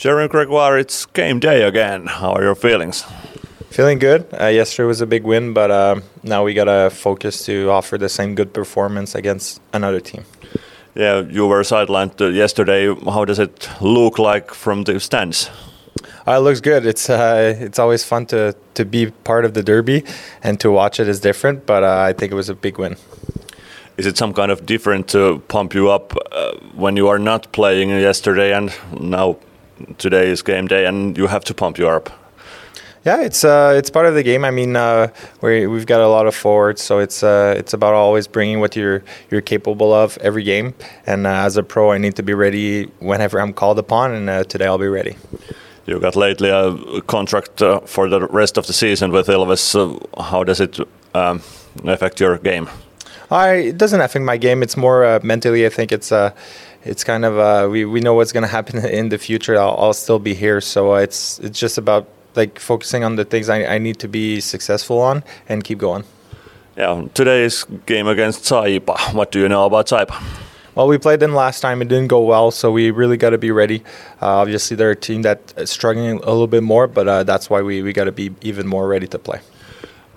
Jeremy Gregoire, it's game day again. How are your feelings? Feeling good. Uh, yesterday was a big win, but uh, now we gotta focus to offer the same good performance against another team. Yeah, you were sidelined uh, yesterday. How does it look like from the stands? Uh, it looks good. It's uh, it's always fun to to be part of the derby, and to watch it is different. But uh, I think it was a big win. Is it some kind of different to pump you up uh, when you are not playing yesterday and now today is game day and you have to pump you up? Yeah, it's uh, it's part of the game. I mean, uh, we we've got a lot of forwards, so it's uh, it's about always bringing what you're you're capable of every game. And uh, as a pro, I need to be ready whenever I'm called upon, and uh, today I'll be ready. You got lately a contract uh, for the rest of the season with Ilves. how does it um, affect your game? I, it doesn't affect my game. It's more mentally. I think it's it's kind of we we know what's going to happen in the future. I'll, I'll, still be here, so it's it's just about like focusing on the things I, I need to be successful on and keep going. Yeah, today's game against Saipa. What do you know about Saipa? Well, we played them last time. It didn't go well, so we really got to be ready. Uh, obviously, they're a team that's struggling a little bit more, but uh, that's why we, we got to be even more ready to play.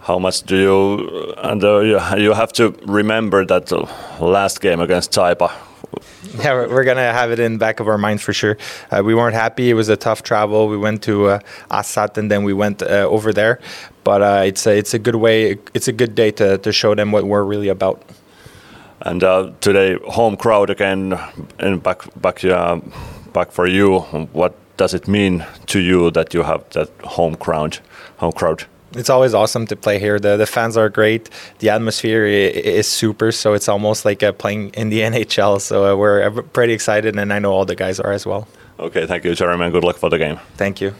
How much do you and uh, you have to remember that last game against Saipa yeah, we're, we're, gonna have it in the back of our minds for sure. Uh, we weren't happy. It was a tough travel. We went to uh, Ässät and then we went uh, over there. But uh, it's a, it's a good way. It's a good day to, to show them what we're really about. And uh, today, home crowd again, and back back uh, back for you. What does it mean to you that you have that home crowd? Home crowd it's always awesome to play here. The the fans are great. The atmosphere is super. So it's almost like uh, playing in the NHL. So uh, we're pretty excited, and I know all the guys are as well. Okay, thank you, Jeremy, and good luck for the game. Thank you.